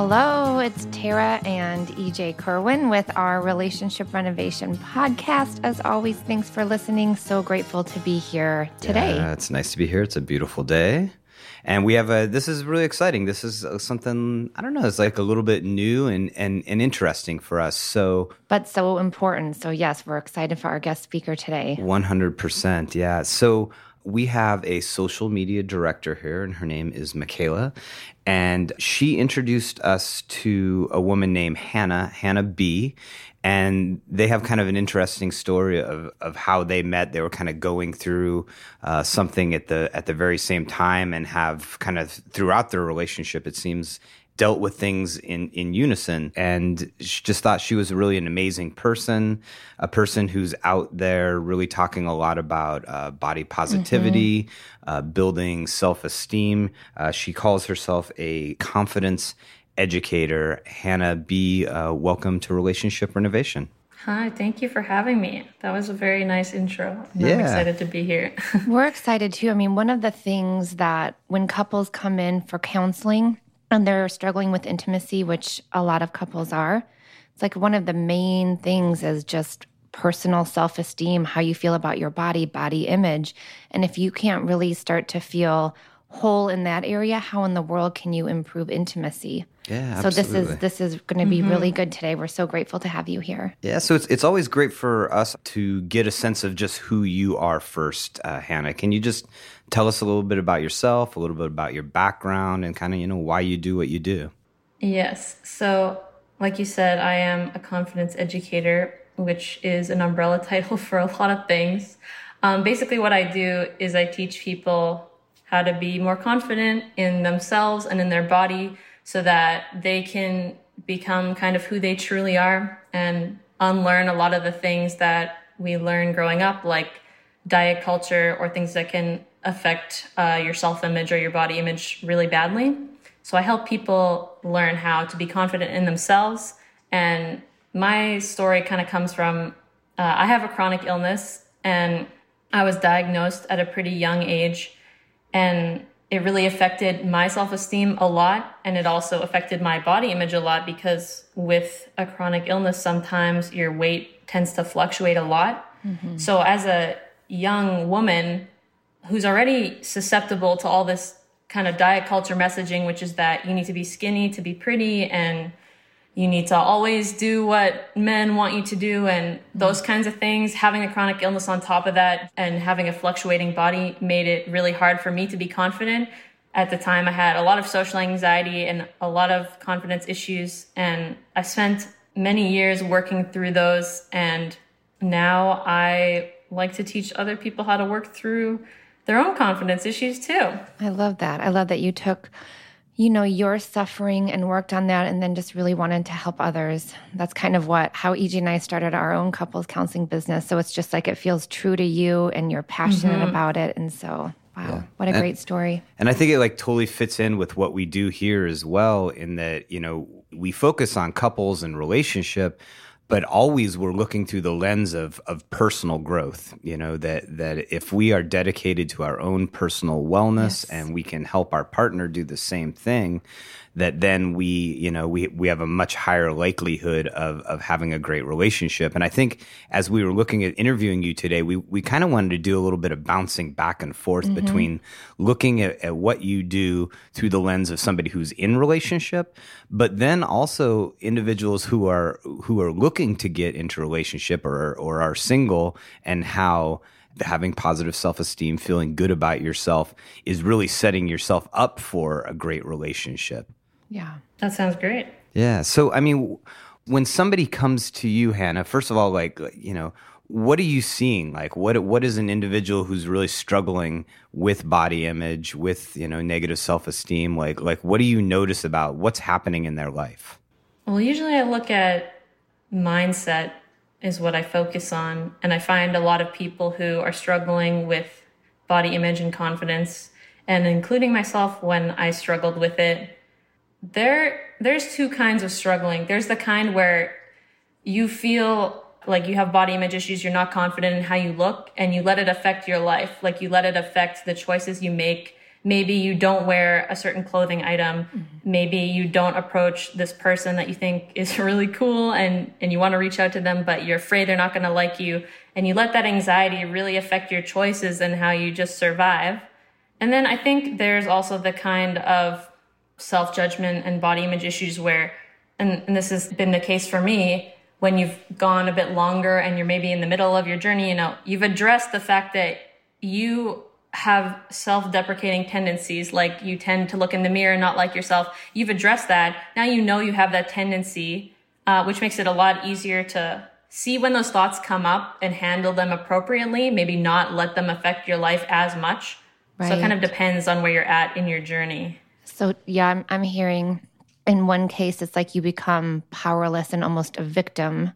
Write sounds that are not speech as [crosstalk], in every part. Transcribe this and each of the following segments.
Hello, it's Tara and EJ Kerwin with our Relationship Renovation podcast. As always, thanks for listening. So grateful to be here today. Yeah, it's nice to be here. It's a beautiful day. And we have a, this is really exciting. This is uh, something, I don't know, it's like a little bit new and, and, and interesting for us. So, but so important. So, yes, we're excited for our guest speaker today. 100%. Yeah. So, we have a social media director here, and her name is Michaela. And she introduced us to a woman named Hannah, Hannah B. And they have kind of an interesting story of, of how they met. They were kind of going through uh, something at the at the very same time, and have kind of throughout their relationship. It seems dealt with things in, in unison and she just thought she was really an amazing person, a person who's out there really talking a lot about uh, body positivity, mm-hmm. uh, building self esteem. Uh, she calls herself a confidence educator. Hannah B., uh, welcome to Relationship Renovation. Hi, thank you for having me. That was a very nice intro. I'm excited to be here. [laughs] We're excited too. I mean, one of the things that when couples come in for counseling, and they're struggling with intimacy, which a lot of couples are, it's like one of the main things is just personal self esteem, how you feel about your body, body image. And if you can't really start to feel whole in that area, how in the world can you improve intimacy? Yeah, so this is this is going to be mm-hmm. really good today. We're so grateful to have you here. Yeah, so it's it's always great for us to get a sense of just who you are first, uh, Hannah. Can you just tell us a little bit about yourself, a little bit about your background, and kind of you know why you do what you do? Yes. So, like you said, I am a confidence educator, which is an umbrella [laughs] title for a lot of things. Um, basically, what I do is I teach people how to be more confident in themselves and in their body so that they can become kind of who they truly are and unlearn a lot of the things that we learn growing up, like diet culture or things that can affect uh, your self image or your body image really badly. So I help people learn how to be confident in themselves. And my story kind of comes from uh, I have a chronic illness and I was diagnosed at a pretty young age. And it really affected my self esteem a lot. And it also affected my body image a lot because with a chronic illness, sometimes your weight tends to fluctuate a lot. Mm-hmm. So, as a young woman who's already susceptible to all this kind of diet culture messaging, which is that you need to be skinny to be pretty and you need to always do what men want you to do and those kinds of things. Having a chronic illness on top of that and having a fluctuating body made it really hard for me to be confident. At the time, I had a lot of social anxiety and a lot of confidence issues, and I spent many years working through those. And now I like to teach other people how to work through their own confidence issues too. I love that. I love that you took you know, your suffering and worked on that and then just really wanted to help others. That's kind of what how EJ and I started our own couples counseling business. So it's just like it feels true to you and you're passionate mm-hmm. about it. And so wow, yeah. what a and, great story. And I think it like totally fits in with what we do here as well, in that, you know, we focus on couples and relationship but always we're looking through the lens of of personal growth you know that that if we are dedicated to our own personal wellness yes. and we can help our partner do the same thing that then we, you know, we, we have a much higher likelihood of, of having a great relationship. And I think as we were looking at interviewing you today, we, we kind of wanted to do a little bit of bouncing back and forth mm-hmm. between looking at, at what you do through the lens of somebody who's in relationship, but then also individuals who are, who are looking to get into relationship or, or are single and how, having positive self esteem, feeling good about yourself is really setting yourself up for a great relationship. Yeah. That sounds great. Yeah. So, I mean, when somebody comes to you, Hannah, first of all, like, you know, what are you seeing? Like, what what is an individual who's really struggling with body image, with you know negative self esteem? Like, like what do you notice about what's happening in their life? Well, usually I look at mindset is what I focus on, and I find a lot of people who are struggling with body image and confidence, and including myself when I struggled with it there there's two kinds of struggling. There's the kind where you feel like you have body image issues, you're not confident in how you look, and you let it affect your life. Like you let it affect the choices you make maybe you don't wear a certain clothing item mm-hmm. maybe you don't approach this person that you think is [laughs] really cool and and you want to reach out to them but you're afraid they're not going to like you and you let that anxiety really affect your choices and how you just survive and then i think there's also the kind of self-judgment and body image issues where and, and this has been the case for me when you've gone a bit longer and you're maybe in the middle of your journey you know you've addressed the fact that you have self-deprecating tendencies like you tend to look in the mirror and not like yourself. You've addressed that. Now you know you have that tendency uh, which makes it a lot easier to see when those thoughts come up and handle them appropriately maybe not let them affect your life as much. Right. so it kind of depends on where you're at in your journey so yeah i'm, I'm hearing in one case it's like you become powerless and almost a victim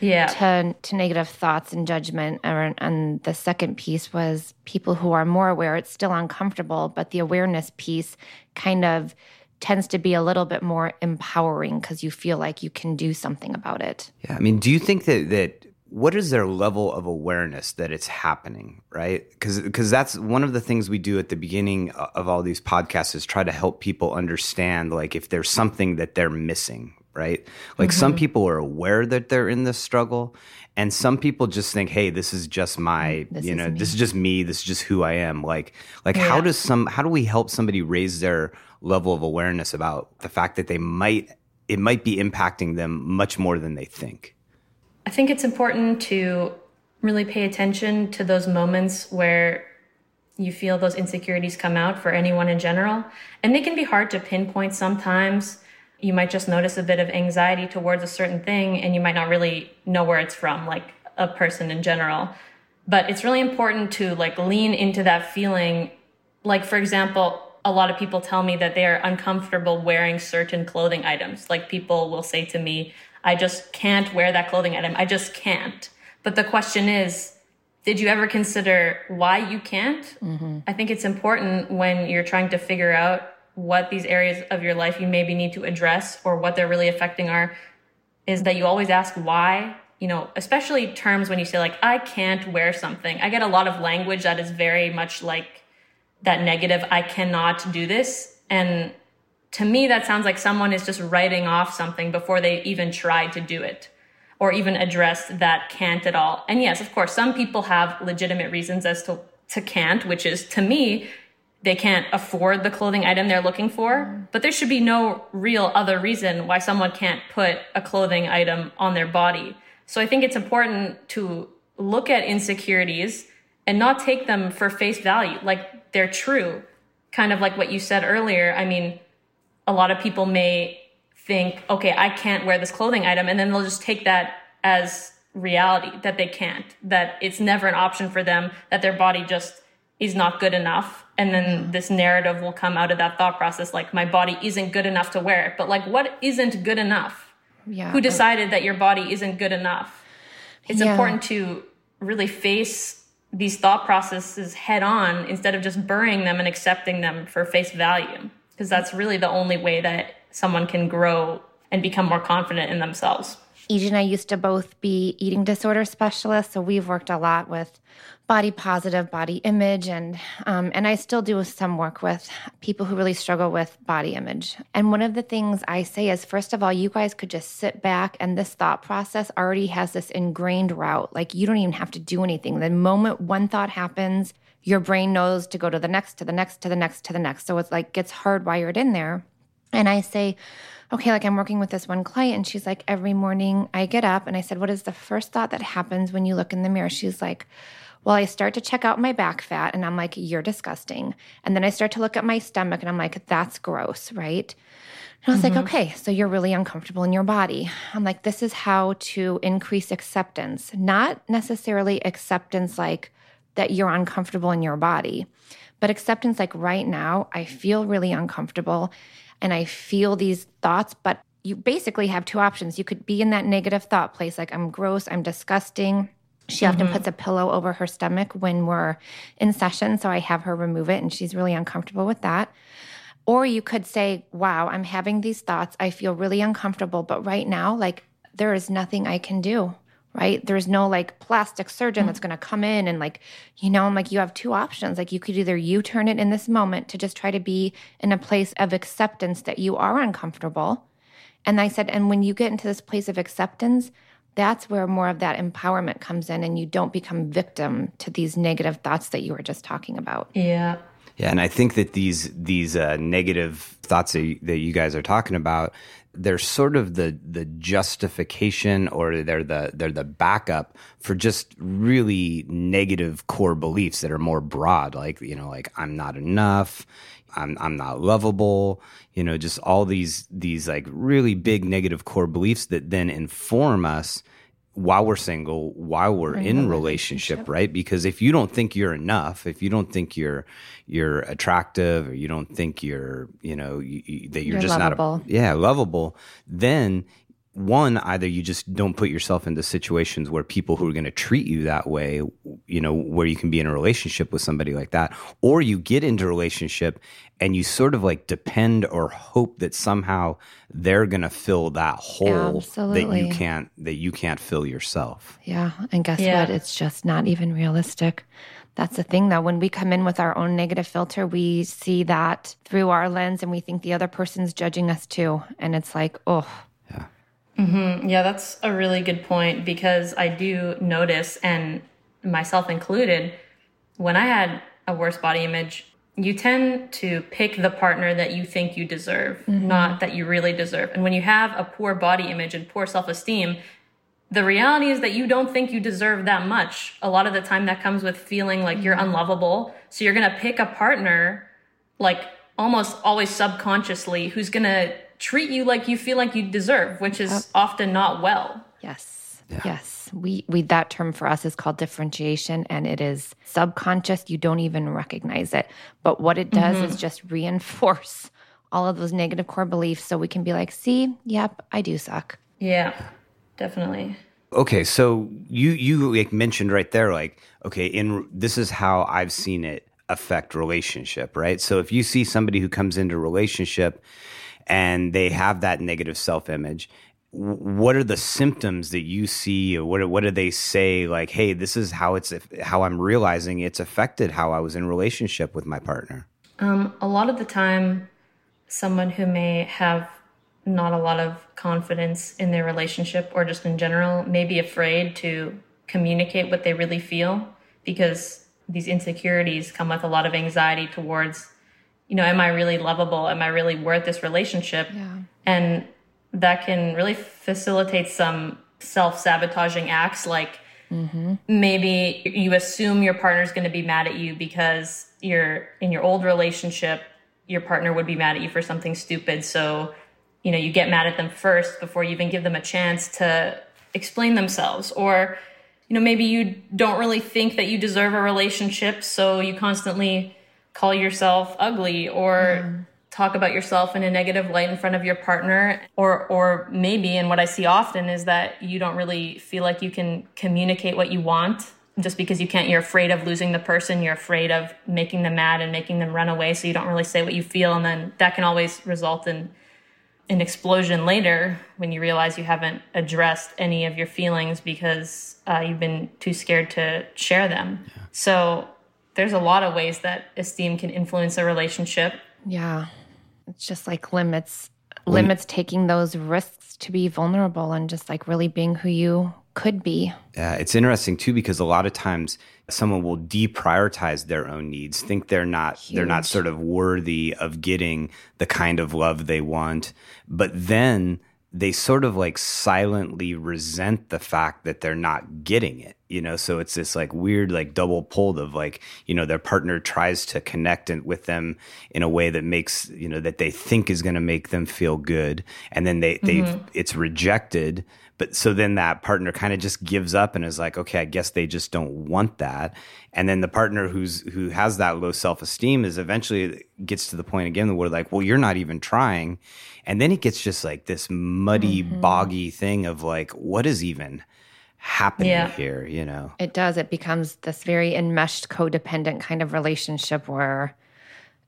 yeah. to to negative thoughts and judgment. And, and the second piece was people who are more aware. It's still uncomfortable, but the awareness piece kind of tends to be a little bit more empowering because you feel like you can do something about it. Yeah, I mean, do you think that that what is their level of awareness that it's happening right because because that's one of the things we do at the beginning of all these podcasts is try to help people understand like if there's something that they're missing right? Like mm-hmm. some people are aware that they're in this struggle and some people just think hey this is just my this you know me. this is just me this is just who i am like like yeah. how does some how do we help somebody raise their level of awareness about the fact that they might it might be impacting them much more than they think i think it's important to really pay attention to those moments where you feel those insecurities come out for anyone in general. And they can be hard to pinpoint sometimes. You might just notice a bit of anxiety towards a certain thing and you might not really know where it's from like a person in general. But it's really important to like lean into that feeling. Like for example a lot of people tell me that they are uncomfortable wearing certain clothing items. Like people will say to me i just can't wear that clothing item. I just can't. But the question is did you ever consider why you can't? Mm-hmm. i think it's important when you're trying to figure out what these areas of your life you maybe need to address or what they're really affecting are is that you always ask why you know especially terms when you say like i can't wear something. I get a lot of language that is very much like that negative i cannot do this. And to me that sounds like someone is just writing off something before they even try to do it or even address that can't at all and yes of course some people have legitimate reasons as to to can't which is to me they can't afford the clothing item they're looking for. But there should be no real other reason why someone can't put a clothing item on their body. So I think it's important to look at insecurities and not take them for face value, like they're true. Kind of like what you said earlier. I mean, a lot of people may think, okay, I can't wear this clothing item. And then they'll just take that as reality that they can't, that it's never an option for them, that their body just is not good enough and then this narrative will come out of that thought process like my body isn't good enough to wear it but like what isn't good enough yeah who decided that your body isn't good enough it's yeah. important to really face these thought processes head on instead of just burying them and accepting them for face value because that's really the only way that someone can grow and become more confident in themselves. EJ and I used to both be eating disorder specialists, so we've worked a lot with body positive body image and um, and i still do some work with people who really struggle with body image. And one of the things i say is first of all you guys could just sit back and this thought process already has this ingrained route. Like you don't even have to do anything. The moment one thought happens your brain knows to go to the next to the next to the next to the next so it's like gets hardwired in there and i say okay, like I'm working with this one client and she's like, every morning I get up and I said, what is the first thought that happens when you look in the mirror? She's like, well, I start to check out my back fat and I'm like, you're disgusting. And then I start to look at my stomach and I'm like, that's gross, right? And I was mm-hmm. like, okay, so you're really uncomfortable in your body. I'm like, this is how to increase acceptance, not necessarily acceptance like that you're uncomfortable in your body, but acceptance like right now, I feel really uncomfortable and I feel these thoughts, but you basically have two options. You could be in that negative thought place, like I'm gross, I'm disgusting, she mm-hmm. often puts a pillow over her stomach when we're in session. So I have her remove it and she's really uncomfortable with that. Or you could say, wow, I'm having these thoughts. I feel really uncomfortable. But right now, like, there is nothing I can do. Right? There's no like plastic surgeon that's going to come in and like, you know, I'm like, you have two options. Like, you could either you turn it in this moment to just try to be in a place of acceptance that you are uncomfortable. And I said, and when you get into this place of acceptance, that's where more of that empowerment comes in and you don't become victim to these negative thoughts that you were just talking about. Yeah. Yeah, and I think that these these uh, negative thoughts that you, that you guys are talking about, they're sort of the the justification or they're the they're the backup for just really negative core beliefs that are more broad, like you know, like I'm not enough, I'm I'm not lovable, you know, just all these these like really big negative core beliefs that then inform us while we're single, while we're in relationship, right? Because if you don't think you're enough, if you don't think you're you're attractive, or you don't think you're, you know, you, you, that you're, You're just lovable. not, a, yeah, lovable, then one either you just don't put yourself into situations where people who are going to treat you that way you know where you can be in a relationship with somebody like that or you get into a relationship and you sort of like depend or hope that somehow they're going to fill that hole that you can't that you can't fill yourself Yeah. And guess Yeah. what? It's just not even realistic. That's the thing, though. When we come in with our own negative filter, we see that through our lens and we think the other person's judging us too. And it's like, oh, Mm-hmm. Yeah, that's a really good point because I do notice, and myself included, when I had a worse body image, you tend to pick the partner that you think you deserve, mm-hmm. not that you really deserve. And when you have a poor body image and poor self esteem, the reality is that you don't think you deserve that much. A lot of the time, that comes with feeling like you're mm-hmm. unlovable. So you're going to pick a partner, like almost always subconsciously, who's going to treat you like you feel like you deserve, which is often not well. yes. Yes. We, we, that term for us is called differentiation and it is subconscious. You don't even recognize it. But what it does mm-hmm. is just [laughs] reinforce all of those negative core beliefs so we can be like, see, yep, I do suck. Yeah, definitely. okay so you you like mentioned right there like okay in this is how i've seen it affect relationship right so if you see somebody who comes into relationship and they have that negative self-image what are the symptoms that you see or what, what do they say like hey this is how it's how i'm realizing it's affected how i was in relationship with my partner Um, a lot of the time, someone who may have not a lot of confidence in their relationship or just in general may be afraid to communicate what they really feel because these insecurities come with a lot of anxiety towards, you know, am I really lovable? Am I really worth this relationship? Yeah. And that can really facilitate some self sabotaging acts like mm-hmm. maybe you assume your partner's going to be mad at you because you're in your old relationship your partner would be mad at you for something stupid so you know you get mad at them first before you even give them a chance to explain themselves or you know maybe you don't really think that you deserve a relationship so you constantly call yourself ugly or talk about yourself in a negative light in front of your partner or or maybe and what I see often is that you don't really feel like you can communicate what you want just because you can't you're afraid of losing the person you're afraid of making them mad and making them run away so you don't really say what you feel and then that can always result in an explosion later when you realize you haven't addressed any of your feelings because uh, you've been too scared to share them. So there's a lot of ways that esteem can influence a relationship Yeah. It's just like limits, limits taking those risks to be vulnerable and just like really being who you could be. Yeah, it's interesting too because a lot of times someone will deprioritize their own needs, think they're not they're not sort of worthy of getting the kind of love they want, but then they sort of like silently resent the fact that they're not getting it you know? So it's this like weird like double pulled of like you know their partner tries to connect in, with them in a way that makes you know that they think is going to make them feel good and then they they mm-hmm. it's rejected but so then that partner kind of just gives up and is like okay i guess they just don't want that and then the partner who's who has that low self-esteem is eventually gets to the point again where they're like well you're not even trying and then it gets just like this muddy mm-hmm. boggy thing of like what is even happening Yeah. here you know It does. It becomes this very enmeshed, codependent kind of relationship where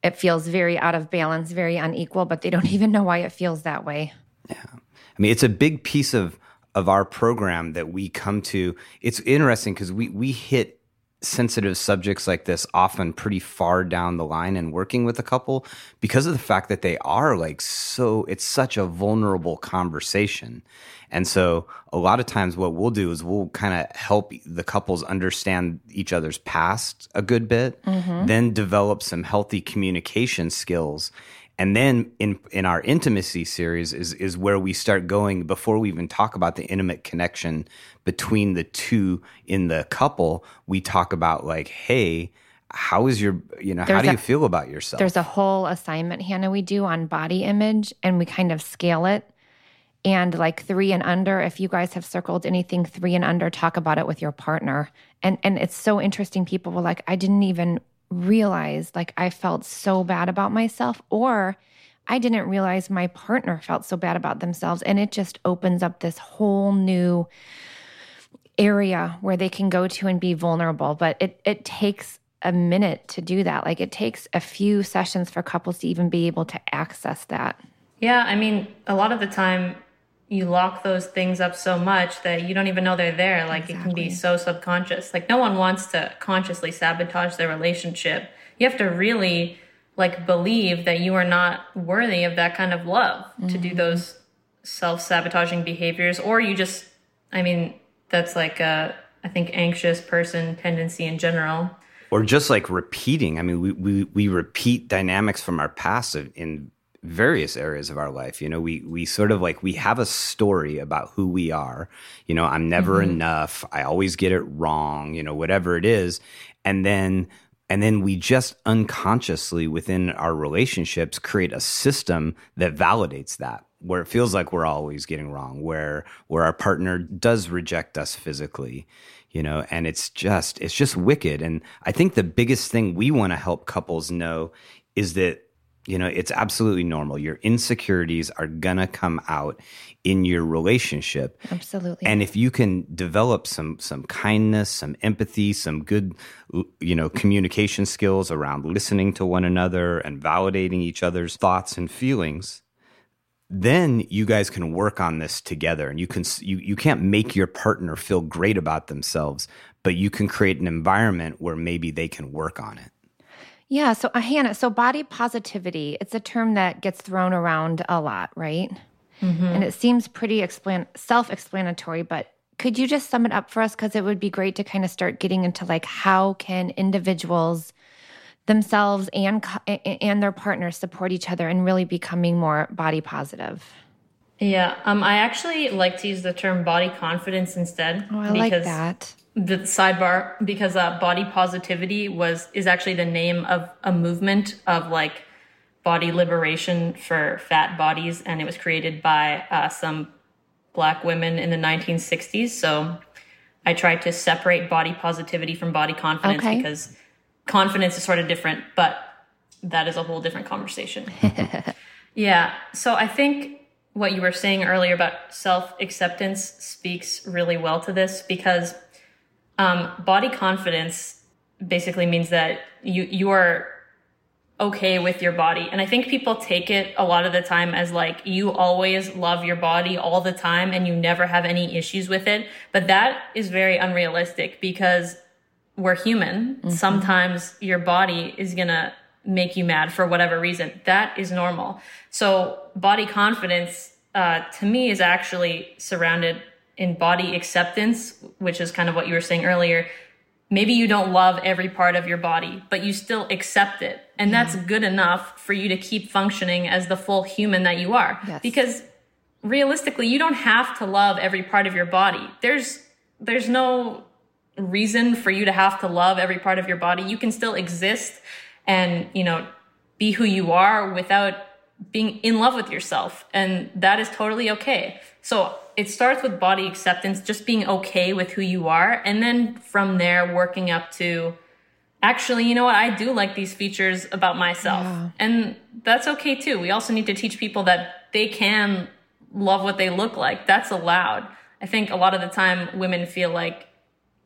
it feels very out of balance, very unequal, but they don't [laughs] even know why it feels that way. Yeah. I mean, it's a big piece of of our program that we come to, it's interesting because we we hit sensitive subjects like this often pretty far down the line and working with a couple because of the fact that they are like so it's such a vulnerable conversation and so a lot of times what we'll do is we'll kind of help the couples understand each other's past a good bit mm-hmm. then develop some healthy communication skills and then in in our intimacy series is is where we start going before we even talk about the intimate connection between the two in the couple we talk about like hey how is your you know there's how do a, you feel about yourself? There's a whole assignment hannah we do on body image and we kind of scale it. And like three and under if you guys have circled anything three and under talk about it with your partner. And and it's so interesting people were like i didn't even realize like I felt so bad about myself or I didn't realize my partner felt so bad about themselves. And it just opens up this whole new area where they can go to and be vulnerable. But it, it takes a minute to do that. Like it takes a few sessions for couples to even be able to access that. Yeah. I mean, a lot of the time, you lock those things up so much that you don't even know they're there. Like exactly. it can be so subconscious. Like no one wants to consciously sabotage their relationship. You have to really like believe that you are not worthy of that kind of love mm-hmm. to do mm-hmm. those self-sabotaging behaviors or you just I mean that's like a I think anxious person tendency in general. Or just like repeating. I mean, we, we, we repeat dynamics from our past in various areas of our life. You know, we we sort of like we have a story about who we are. You know, I'm never mm-hmm. enough. I always get it wrong, you know, whatever it is. And then and then we just unconsciously within our relationships create a system that validates that where it feels like we're always getting wrong where where our partner does reject us physically you know and it's just it's just wicked and i think the biggest thing we want to help couples know is that you know, it's absolutely normal. Your insecurities are going to come out in your relationship. Absolutely. And if you can develop some some kindness, some empathy, some good you know, communication skills around listening to one another and validating each other's thoughts and feelings, then you guys can work on this together and you can you you can't make your partner feel great about themselves, but you can create an environment where maybe they can work on it. Yeah. So, uh, Hannah, so body positivity, it's a term that gets thrown around a lot, right? Mm-hmm. And it seems pretty explan- self explanatory, but could you just sum it up for us? Because it would be great to kind of start getting into like how can individuals themselves and and their partners support each other and really becoming more body positive. Yeah, um, I actually like to use the term body confidence instead. Oh, I like that the sidebar because uh, body positivity was is actually the name of a movement of like body liberation for fat bodies and it was created by uh, some black women in the 1960s so i tried to separate body positivity from body confidence okay. because confidence is sort of different but that is a whole different conversation. [laughs] Yeah. So i think what you were saying earlier about self acceptance speaks really well to this because um, body confidence basically means that you you are okay with your body. And I think people take it a lot of the time as like you always love your body all the time and you never have any issues with it. But that is very unrealistic because we're human. Mm-hmm. Sometimes your body is going to make you mad for whatever reason. That is normal. So body confidence, uh, to me is actually surrounded in body acceptance, which is kind of what you were saying earlier, maybe you don't love every part of your body, but you still accept it. And that's mm-hmm. good enough for you to keep functioning as the full human that you are. Yes. Because realistically, you don't have to love every part of your body. There's, there's no reason for you to have to love every part of your body. You can still exist and, you know, be who you are without being in love with yourself. And that is totally okay. So it starts with body acceptance, just being okay with who you are. And then from there, working up to actually, you know what? I do like these features about myself. Yeah. And that's okay too. We also need to teach people that they can love what they look like. That's allowed. I think a lot of the time women feel like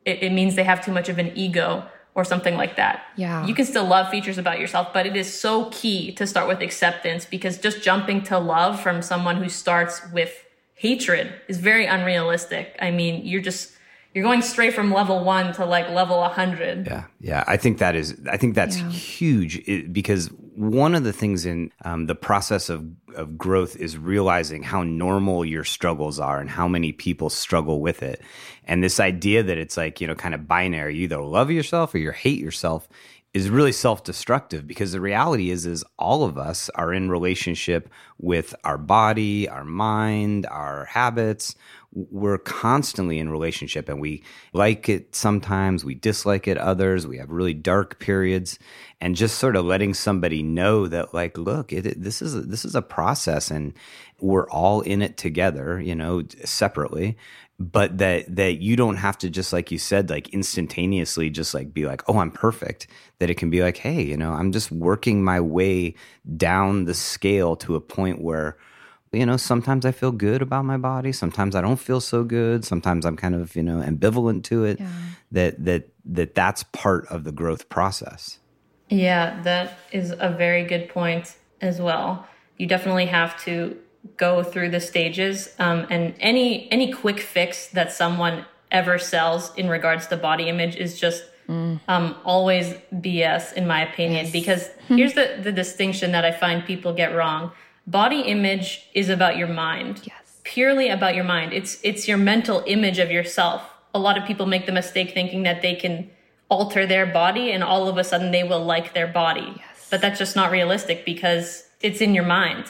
it, it means they have too much of an ego or something like that. Yeah. You can still love features about yourself, but it is so key to start with acceptance because just jumping to love from someone who starts with hatred is very unrealistic. I mean, you're just you're going straight from level one to like level 100 yeah yeah i think that is i think that's yeah. huge because one of the things in um, the process of, of growth is realizing how normal your struggles are and how many people struggle with it and this idea that it's like you know kind of binary you either love yourself or you hate yourself is really self-destructive because the reality is is all of us are in relationship with our body our mind our habits. We're constantly in relationship and we like it sometimes we dislike it others we have really dark periods. And just sort of letting somebody know that like look it, this is this is a process and we're all in it together you know separately but that that you don't have to just like you said like instantaneously just like be like oh i'm perfect that it can be like hey you know i'm just working my way down the scale to a point where you know, sometimes I feel good about my body. Sometimes I don't feel so good. Sometimes I'm kind of, you know, ambivalent to it. Yeah. That that that that's part of the growth process. Yeah, that is a very good point as well. You definitely have to go through the stages, um, and any any quick fix that someone ever sells in regards to body image is just Mm. Um, always BS, in my opinion, yes. because [laughs] here's the, the distinction that I find people get wrong body image is about your mind. Yes. Purely about your mind. It's it's your mental image of yourself. A lot of people make the mistake thinking that they can alter their body and all of a sudden they will like their body. Yes. But that's just not realistic because it's in your mind.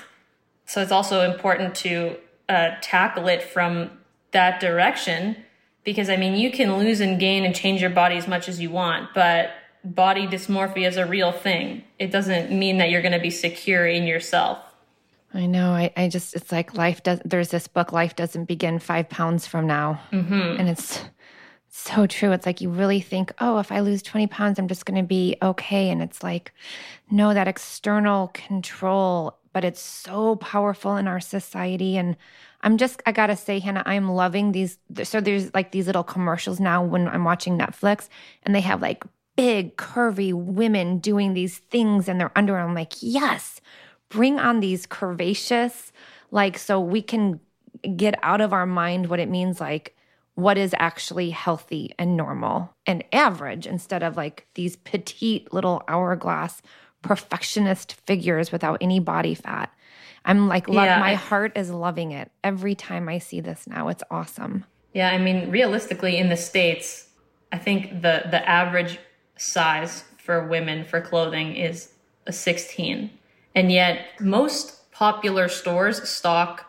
So it's also important to uh, tackle it from that direction because I mean, you can lose and gain and change your body as much as you want, but body dysmorphia is a real thing. It doesn't mean that you're going to be secure in yourself. I know. I, I just, it's like life does, there's this book, Life Doesn't Begin Five Pounds From Now. Mm-hmm. And it's so true. It's like you really think, oh, if I lose 20 pounds, I'm just going to be okay. And it's like, no, that external control, but it's so powerful in our society. And I'm just, I got to say, Hannah, I'm loving these. So there's like these little commercials now when I'm watching Netflix and they have like big, curvy women doing these things and they're under. I'm like, yes bring on these curvaceous, like, so we can get out of our mind what it means, like, what is actually healthy and normal and average instead of like these petite little hourglass perfectionist figures without any body fat. I'm like, love, yeah. my heart is loving it every time I see this now. It's awesome. Yeah, I mean, realistically, in the states, I think the the average size for women for clothing is a 16. And yet, most popular stores stock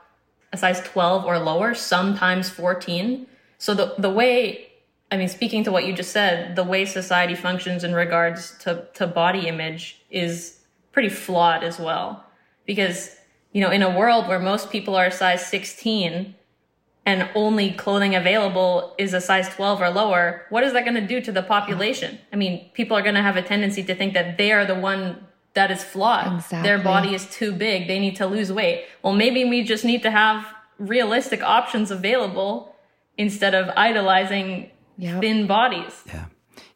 a size 12 or lower, sometimes 14. So the, the way, I mean, speaking to what you just said, the way society functions in regards to, to body image is pretty flawed as well. Because, you know, in a world where most people are size 16 and only clothing available is a size 12 or lower, what is that going to do to the population? I mean, people are going to have a tendency to think that they are the one that is flawed. Exactly. Their body is too big. They need to lose weight. Well, maybe we just need to have realistic options available instead of idolizing yep. thin bodies. Yeah.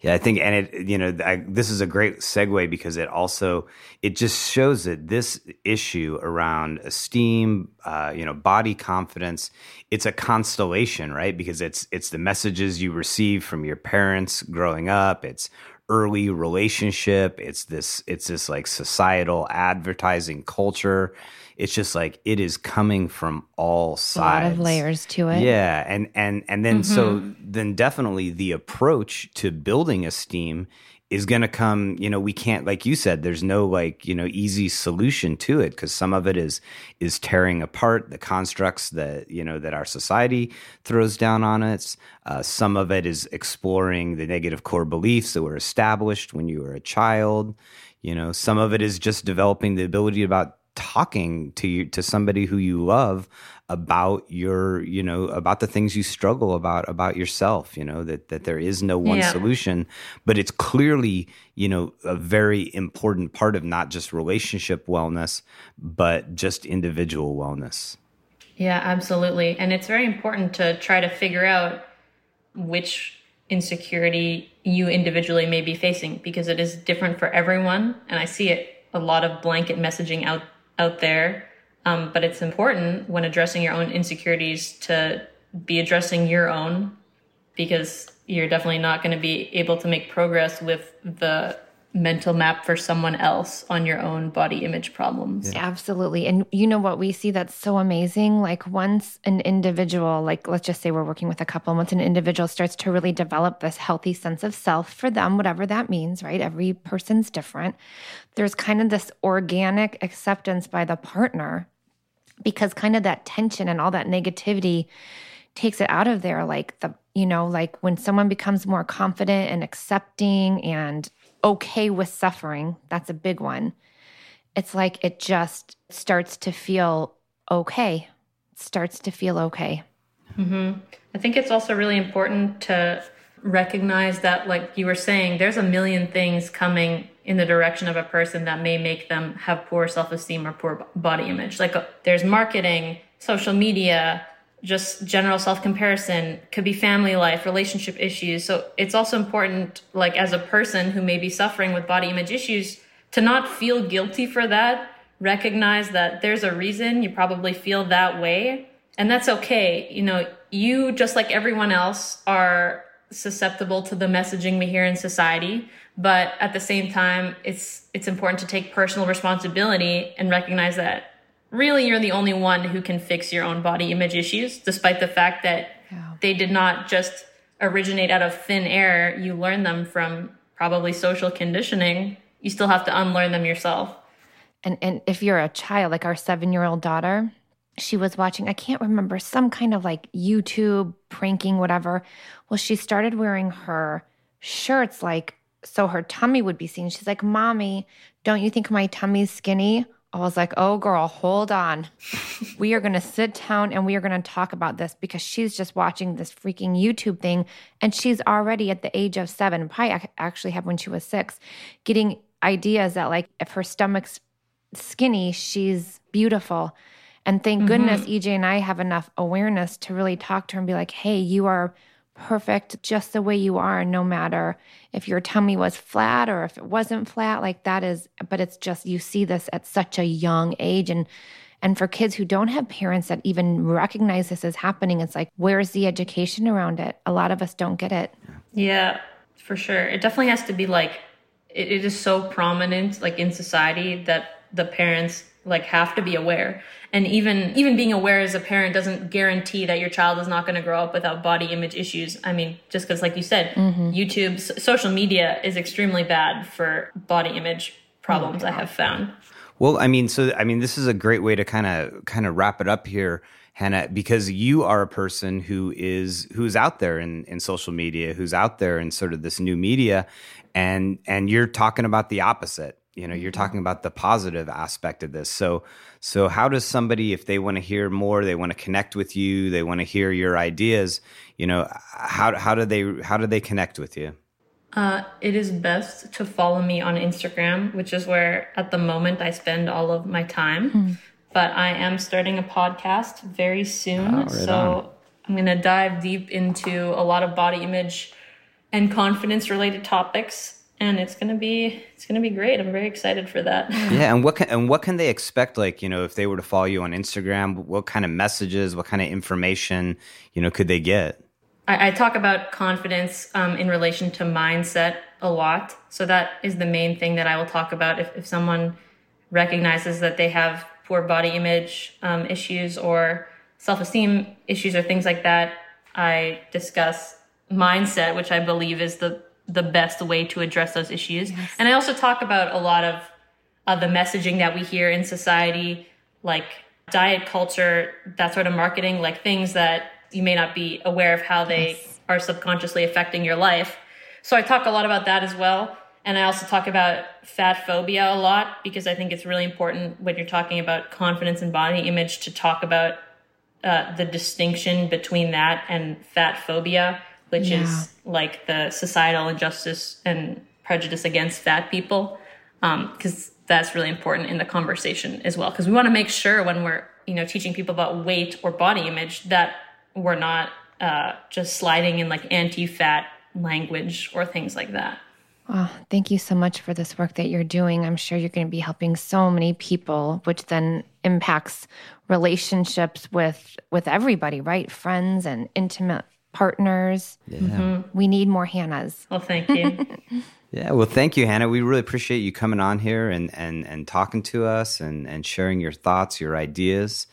Yeah, I think, and it, you know, I, this is a great segue because it also it just shows that this issue around esteem, uh, you know, body confidence, it's a constellation, right? Because it's it's the messages you receive from your parents growing up, it's early relationship it's this it's this like societal advertising culture it's just like it is coming from all sides a lot of layers to it. Yeah and and and then mm-hmm. so then definitely the approach to building esteem is going to come you know we can't like you said there's no like you know easy solution to it because some of it is is tearing apart the constructs that you know that our society throws down on us. Uh, some of it is exploring the negative core beliefs that were established when you were a child. You know some of it is just developing the ability about talking to you to somebody who you love about your you know about the things you struggle about about yourself you know that that there is no one yeah. solution. But it's clearly you know a very important part of not just relationship wellness but just individual wellness. Yeah absolutely. And it's very important to try to figure out which insecurity you individually may be facing because it is different for everyone. And i see it a lot of blanket messaging out out there Um, but it's important when addressing your own insecurities to be addressing your own because you're definitely not going to be able to make progress with the mental map for someone else on your own body image problems. Yeah. Absolutely. And you know what we see that's so amazing? Like once an individual, like let's just say we're working with a couple, and once an individual starts to really develop this healthy sense of self for them, whatever that means, right? Every person's different. There's kind of this organic acceptance by the partner because kind of that tension and all that negativity takes it out of there like the you know like when someone becomes more confident and accepting and okay with suffering that's a big one. It's like it just starts to feel okay. It starts to feel okay. Mm-hmm. i think it's also really important to recognize that like you were saying there's a million things coming in the direction of a person that may make them have poor self-esteem or poor body image. Like uh, there's marketing social media just general self comparison could be family life relationship issues. So it's also important like as a person who may be suffering with body image issues to not feel guilty for that. Recognize that there's a reason. You probably feel that way. And that's okay. You know you just like everyone else are susceptible to the messaging we hear in society. But at the same time it's it's important to take personal responsibility and recognize that really you're the only one who can fix your own body image issues, despite the fact that yeah. they did not just originate out of thin air. You learn them from probably social conditioning. You still have to unlearn them yourself. And and if you're a child, like our seven year old daughter, she was watching, I can't remember, some kind of like YouTube pranking, whatever. Well, she started wearing her shirts like so her tummy would be seen. She's like, Mommy, don't you think my tummy's skinny? I was like, oh, girl, hold on. we are going to sit down and we are going to talk about this because she's just watching this freaking YouTube thing. And she's already at the age of seven, probably actually had when she was six, getting ideas that, like, if her stomach's skinny, she's beautiful. And thank mm-hmm. goodness EJ and I have enough awareness to really talk to her and be like, hey, you are perfect just the way you are, no matter if your tummy was flat or if it wasn't flat. Like that is, but it's just you see this at such a young age. And and for kids who don't have parents that even recognize this as happening, it's like, where's the education around it? A lot of us don't get it. Yeah, for sure. It definitely has to be like, it, it is so prominent, like in society, that the parents like have to be aware. And even even being aware as a parent doesn't guarantee that your child is not going to grow up without body image issues. I mean just because like you said mm-hmm. youtube social media is extremely bad for body image problems oh i have found. Well i mean so i mean this is a great way to kind of kind of wrap it up here Hannah, because you are a person who is who's out there in, in social media, who's out there in sort of this new media, and and you're talking about the opposite you know you're talking about the positive aspect of this so so how does somebody if they want to hear more they want to connect with you they want to hear your ideas you know how how do they how do they connect with you uh, it is best to follow me on Instagram, which is where at the moment I spend all of my time. Mm. But I am starting a podcast very soon. Oh, right so on. I'm going to dive deep into a lot of body image and confidence related topics and it's gonna be it's gonna be great. I'm very excited for that. [laughs] Yeah, and what can and what can they expect? Like, you know, if they were to follow you on Instagram, what kind of messages, what kind of information, you know, could they get? I, I talk about confidence um, in relation to mindset a lot. So that is the main thing that I will talk about. If if someone recognizes that they have poor body image um, issues or self esteem issues or things like that, I discuss mindset, which I believe is the the best way to address those issues. Yes. And I also talk about a lot of uh, the messaging that we hear in society, like diet culture, that sort of marketing, like things that you may not be aware of how they yes. are subconsciously affecting your life. So I talk a lot about that as well. And I also talk about fat phobia a lot because I think it's really important when you're talking about confidence and body image to talk about uh, the distinction between that and fat phobia which yeah. is like the societal injustice and prejudice against fat people, because um, that's really important in the conversation as well. Because we want to make sure when we're you know teaching people about weight or body image that we're not uh, just sliding in like anti-fat language or things like that. Oh, thank you so much for this work that you're doing. I'm sure you're going to be helping so many people, which then impacts relationships with with everybody, right? Friends and intimate partners. Yeah. Mm-hmm. We need more Hannahs. Well, thank you. [laughs] yeah, well, thank you, Hannah. We really appreciate you coming on here and and and talking to us and and sharing your thoughts, your ideas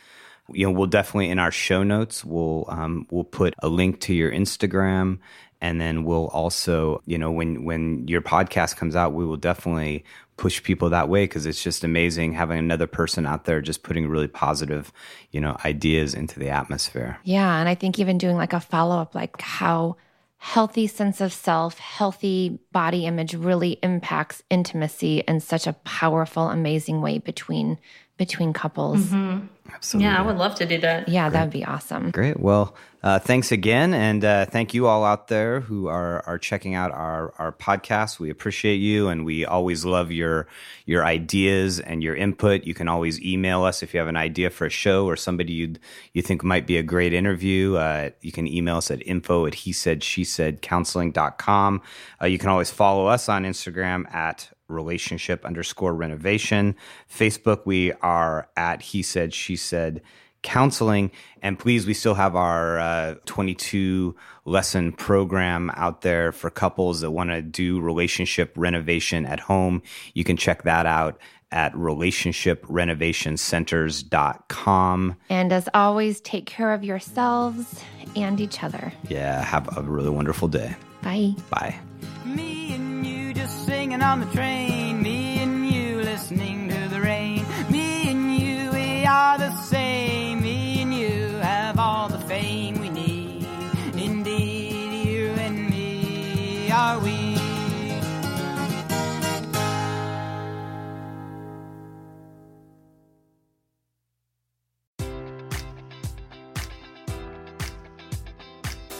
you know we'll definitely in our show notes we'll um, we'll put a link to your instagram and then we'll also you know when when your podcast comes out we will definitely push people that way because it's just amazing having another person out there just putting really positive you know ideas into the atmosphere. Yeah and i think even doing like a follow-up like how healthy sense of self healthy body image really impacts intimacy in such a powerful amazing way between between couples mm-hmm. Absolutely. Yeah, I would love to do that. Yeah, that'd be awesome. Great. Well, uh, thanks again, and uh, thank you all out there who are are checking out our our podcast. We appreciate you, and we always love your your ideas and your input. You can always email us if you have an idea for a show or somebody you you think might be a great interview. Uh, you can email us at info at he said she said counseling.com. Uh, you can always follow us on Instagram at relationship underscore renovation. Facebook, we are at he said, she said counseling. And please, we still have our uh, 22 lesson program out there for couples that want to do relationship renovation at home. You can check that out at relationshiprenovationcenters.com. And as always, take care of yourselves and each other. Yeah, have a really wonderful day. Bye. Bye singing on the train. Me and you listening to the rain. Me and you, we are the same.